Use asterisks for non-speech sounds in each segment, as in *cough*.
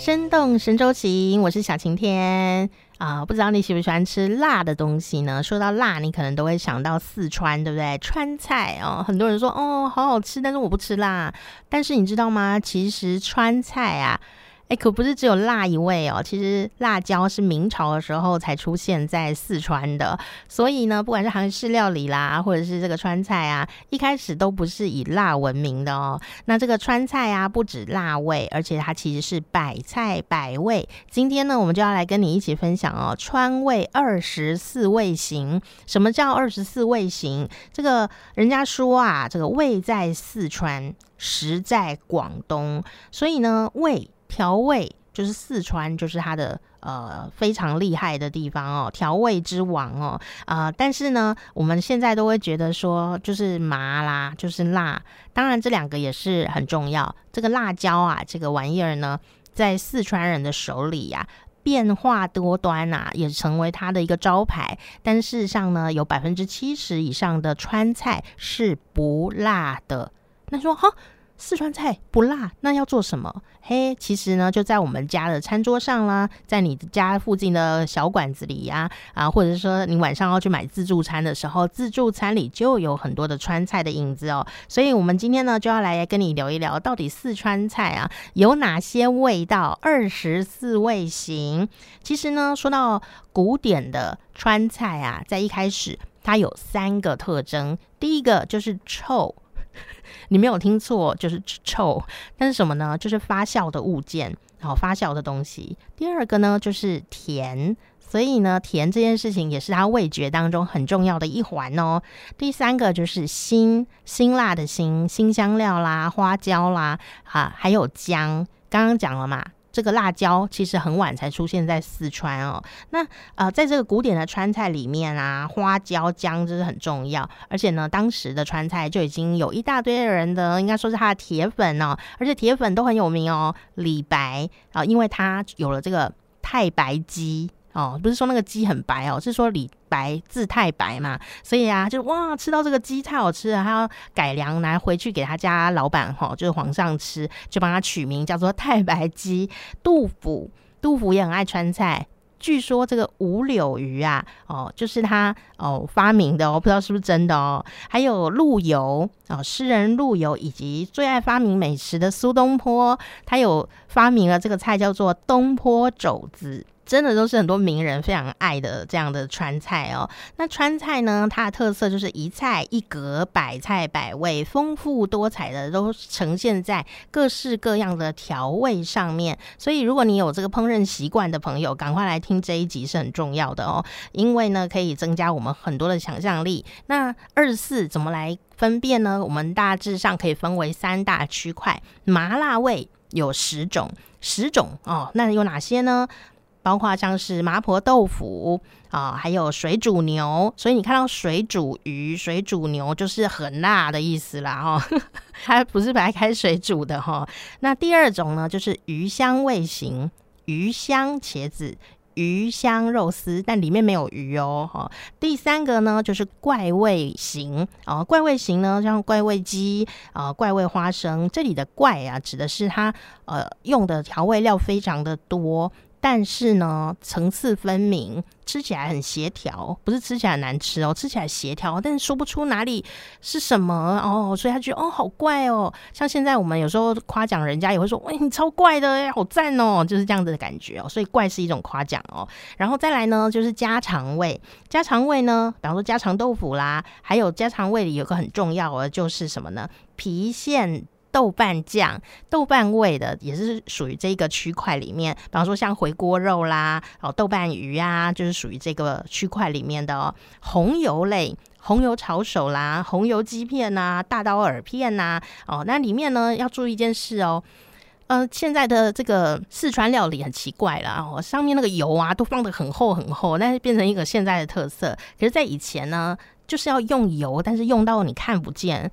生动神州行，我是小晴天啊。不知道你喜不喜欢吃辣的东西呢？说到辣，你可能都会想到四川，对不对？川菜哦，很多人说哦，好好吃，但是我不吃辣。但是你知道吗？其实川菜啊。哎，可不是只有辣一味哦。其实辣椒是明朝的时候才出现在四川的，所以呢，不管是韩式料理啦，或者是这个川菜啊，一开始都不是以辣闻名的哦。那这个川菜啊，不止辣味，而且它其实是百菜百味。今天呢，我们就要来跟你一起分享哦，川味二十四味型。什么叫二十四味型？这个人家说啊，这个味在四川，食在广东，所以呢，味。调味就是四川，就是它的呃非常厉害的地方哦，调味之王哦啊！但是呢，我们现在都会觉得说，就是麻啦，就是辣。当然，这两个也是很重要。这个辣椒啊，这个玩意儿呢，在四川人的手里呀，变化多端啊，也成为它的一个招牌。但事实上呢，有百分之七十以上的川菜是不辣的。那说哈。四川菜不辣，那要做什么？嘿，其实呢，就在我们家的餐桌上啦，在你家附近的小馆子里呀，啊，或者说你晚上要去买自助餐的时候，自助餐里就有很多的川菜的影子哦。所以，我们今天呢，就要来跟你聊一聊，到底四川菜啊有哪些味道？二十四味型。其实呢，说到古典的川菜啊，在一开始它有三个特征，第一个就是臭。*laughs* 你没有听错，就是臭。但是什么呢？就是发酵的物件，然后发酵的东西。第二个呢，就是甜。所以呢，甜这件事情也是它味觉当中很重要的一环哦。第三个就是辛，辛辣的辛，辛香料啦，花椒啦，啊，还有姜。刚刚讲了嘛。这个辣椒其实很晚才出现在四川哦。那呃，在这个古典的川菜里面啊，花椒姜就是很重要。而且呢，当时的川菜就已经有一大堆人的，应该说是他的铁粉哦。而且铁粉都很有名哦，李白啊，因为他有了这个太白鸡。哦，不是说那个鸡很白哦，是说李白字太白嘛，所以啊，就哇，吃到这个鸡太好吃了，还要改良拿回去给他家老板哈，就是皇上吃，就帮他取名叫做太白鸡。杜甫，杜甫也很爱川菜，据说这个五柳鱼啊，哦，就是他哦发明的哦，不知道是不是真的哦。还有陆游哦，诗人陆游以及最爱发明美食的苏东坡，他有发明了这个菜叫做东坡肘子。真的都是很多名人非常爱的这样的川菜哦。那川菜呢，它的特色就是一菜一格，百菜百味，丰富多彩的都呈现在各式各样的调味上面。所以，如果你有这个烹饪习惯的朋友，赶快来听这一集是很重要的哦。因为呢，可以增加我们很多的想象力。那二四怎么来分辨呢？我们大致上可以分为三大区块，麻辣味有十种，十种哦。那有哪些呢？包括像是麻婆豆腐啊，还有水煮牛，所以你看到水煮鱼、水煮牛就是很辣的意思啦，哈，*laughs* 它不是白开水煮的哈。那第二种呢，就是鱼香味型，鱼香茄子、鱼香肉丝，但里面没有鱼哦，哈。第三个呢，就是怪味型啊，怪味型呢，像怪味鸡啊、怪味花生，这里的怪啊，指的是它呃用的调味料非常的多。但是呢，层次分明，吃起来很协调，不是吃起来难吃哦，吃起来协调，但是说不出哪里是什么哦，所以他觉得哦，好怪哦。像现在我们有时候夸奖人家，也会说，喂，你超怪的，好赞哦，就是这样子的感觉哦。所以怪是一种夸奖哦。然后再来呢，就是家常味，家常味呢，比方说家常豆腐啦，还有家常味里有个很重要的就是什么呢？郫县。豆瓣酱、豆瓣味的也是属于这个区块里面，比方说像回锅肉啦、哦豆瓣鱼啊，就是属于这个区块里面的哦。红油类，红油炒手啦、红油鸡片呐、大刀耳片呐，哦，那里面呢要注意一件事哦，呃，现在的这个四川料理很奇怪了哦，上面那个油啊都放的很厚很厚，但是变成一个现在的特色。可是，在以前呢，就是要用油，但是用到你看不见。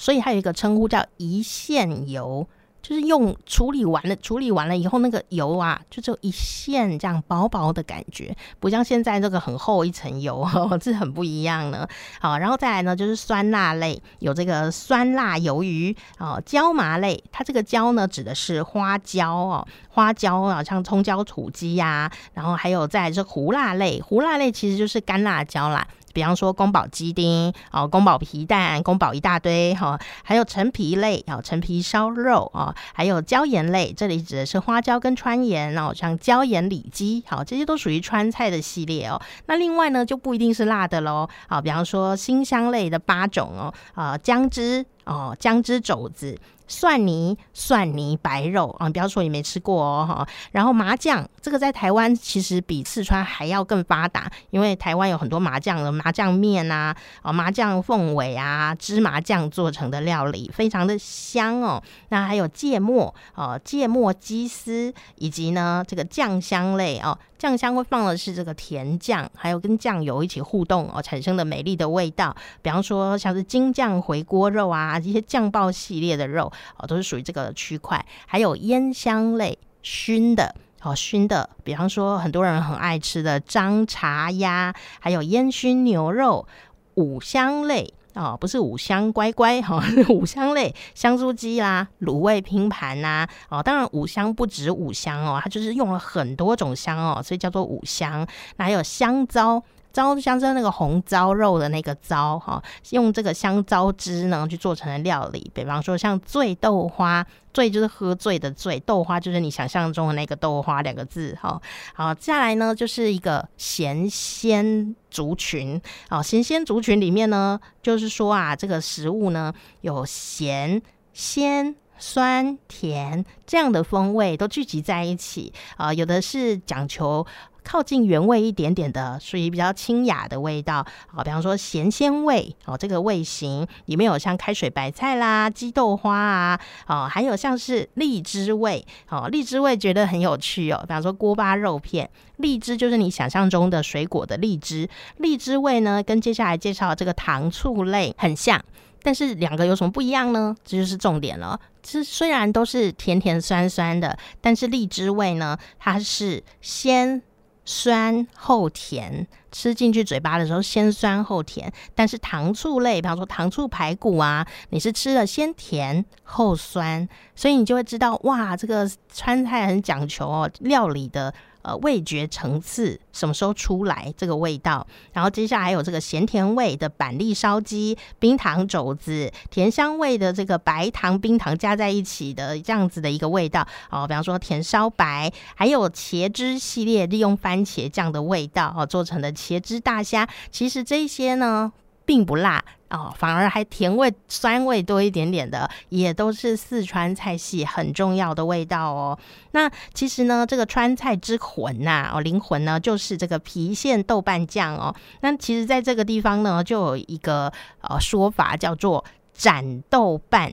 所以还有一个称呼叫一线油，就是用处理完了，处理完了以后，那个油啊，就只有一线这样薄薄的感觉，不像现在这个很厚一层油，*laughs* 这很不一样呢。好，然后再来呢，就是酸辣类，有这个酸辣鱿鱼哦，椒麻类，它这个椒呢指的是花椒哦，花椒啊，像葱椒土鸡呀，然后还有在这胡辣类，胡辣类其实就是干辣椒啦。比方说宫保鸡丁哦，宫保皮蛋，宫保一大堆哈，还有陈皮类哦，陈皮烧肉哦，还有椒盐类，这里指的是花椒跟川盐哦，像椒盐里脊，好，这些都属于川菜的系列哦。那另外呢，就不一定是辣的喽，好，比方说辛香类的八种哦，啊，姜汁哦，姜汁肘子。蒜泥、蒜泥白肉啊，不要说你没吃过哦哈。然后麻酱，这个在台湾其实比四川还要更发达，因为台湾有很多麻酱的麻酱面啊，哦麻酱凤尾啊，芝麻酱做成的料理，非常的香哦。那还有芥末哦，芥末鸡丝，以及呢这个酱香类哦。酱香会放的是这个甜酱，还有跟酱油一起互动哦，产生的美丽的味道。比方说像是京酱回锅肉啊，这些酱爆系列的肉哦，都是属于这个区块。还有烟香类熏的哦，熏的，比方说很多人很爱吃的樟茶鸭，还有烟熏牛肉，五香类。哦，不是五香乖乖哈，*laughs* 五香类香酥鸡啦，卤味拼盘呐，哦，当然五香不止五香哦，它就是用了很多种香哦，所以叫做五香。那还有香糟。糟香是那个红糟肉的那个糟哈，用这个香糟汁呢去做成的料理，比方说像醉豆花，醉就是喝醉的醉，豆花就是你想象中的那个豆花两个字哈。好，接下来呢就是一个咸鲜族群，哦，咸鲜族群里面呢，就是说啊，这个食物呢有咸、鲜、酸、甜这样的风味都聚集在一起啊，有的是讲求。靠近原味一点点的，属于比较清雅的味道啊，比方说咸鲜味哦，这个味型里面有像开水白菜啦、鸡豆花啊，哦，还有像是荔枝味哦，荔枝味觉得很有趣哦，比方说锅巴肉片，荔枝就是你想象中的水果的荔枝，荔枝味呢跟接下来介绍这个糖醋类很像，但是两个有什么不一样呢？这就是重点了。这虽然都是甜甜酸酸的，但是荔枝味呢，它是鲜。酸后甜，吃进去嘴巴的时候先酸后甜。但是糖醋类，比方说糖醋排骨啊，你是吃了先甜后酸，所以你就会知道，哇，这个川菜很讲求哦，料理的。呃，味觉层次什么时候出来这个味道？然后接下来还有这个咸甜味的板栗烧鸡、冰糖肘子，甜香味的这个白糖冰糖加在一起的这样子的一个味道哦。比方说甜烧白，还有茄汁系列利用番茄酱的味道哦做成的茄汁大虾，其实这些呢并不辣。哦，反而还甜味、酸味多一点点的，也都是四川菜系很重要的味道哦。那其实呢，这个川菜之魂呐，哦，灵魂呢，就是这个郫县豆瓣酱哦。那其实，在这个地方呢，就有一个呃说法，叫做斩豆瓣。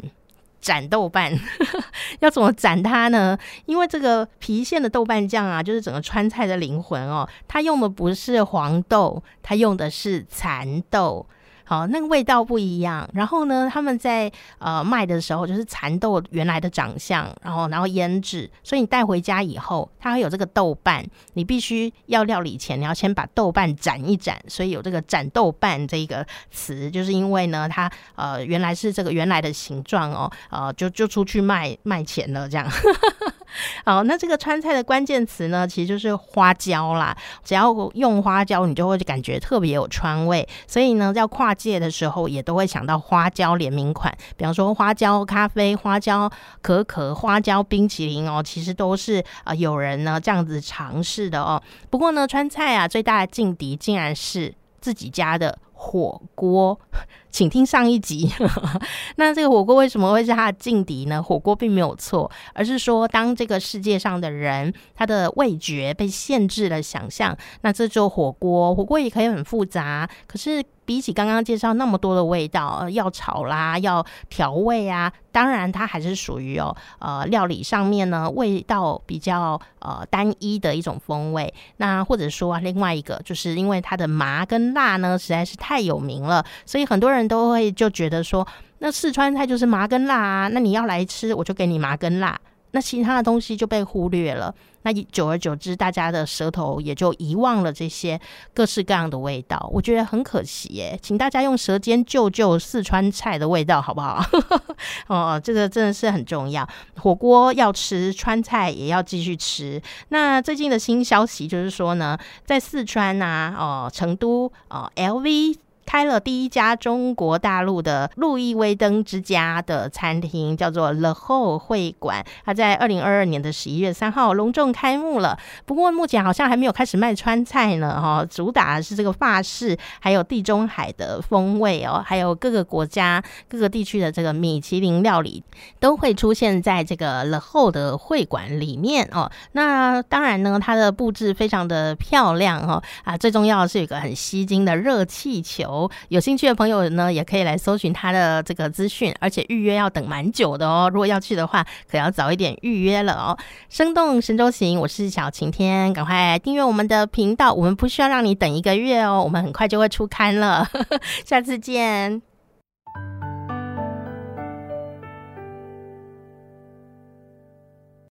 斩豆瓣 *laughs* 要怎么斩它呢？因为这个郫县的豆瓣酱啊，就是整个川菜的灵魂哦。它用的不是黄豆，它用的是蚕豆。好，那个味道不一样。然后呢，他们在呃卖的时候，就是蚕豆原来的长相，然后然后腌制，所以你带回家以后，它会有这个豆瓣。你必须要料理前，你要先把豆瓣斩一斩，所以有这个斩豆瓣这一个词，就是因为呢，它呃原来是这个原来的形状哦，呃就就出去卖卖钱了这样。*laughs* 好，那这个川菜的关键词呢，其实就是花椒啦。只要用花椒，你就会感觉特别有川味。所以呢，要跨界的时候，也都会想到花椒联名款，比方说花椒咖啡、花椒可可、花椒冰淇淋哦，其实都是啊有人呢这样子尝试的哦。不过呢，川菜啊最大的劲敌竟然是自己家的。火锅，请听上一集。*laughs* 那这个火锅为什么会是他的劲敌呢？火锅并没有错，而是说当这个世界上的人他的味觉被限制了想象，那这就火锅。火锅也可以很复杂，可是。比起刚刚介绍那么多的味道，要炒啦，要调味啊，当然它还是属于哦，呃，料理上面呢味道比较呃单一的一种风味。那或者说另外一个，就是因为它的麻跟辣呢实在是太有名了，所以很多人都会就觉得说，那四川菜就是麻跟辣啊，那你要来吃，我就给你麻跟辣。那其他的东西就被忽略了，那久而久之，大家的舌头也就遗忘了这些各式各样的味道，我觉得很可惜耶，请大家用舌尖救救四川菜的味道，好不好？*laughs* 哦，这个真的是很重要。火锅要吃，川菜也要继续吃。那最近的新消息就是说呢，在四川啊，哦，成都，哦，LV。开了第一家中国大陆的路易威登之家的餐厅，叫做 The Hole 会馆。它在二零二二年的十一月三号隆重开幕了。不过目前好像还没有开始卖川菜呢，哈，主打的是这个法式，还有地中海的风味哦，还有各个国家、各个地区的这个米其林料理都会出现在这个 The Hole 的会馆里面哦。那当然呢，它的布置非常的漂亮哦，啊，最重要的是有一个很吸睛的热气球有兴趣的朋友呢，也可以来搜寻他的这个资讯，而且预约要等蛮久的哦。如果要去的话，可要早一点预约了哦。生动神州行，我是小晴天，赶快订阅我们的频道，我们不需要让你等一个月哦，我们很快就会出刊了。*laughs* 下次见。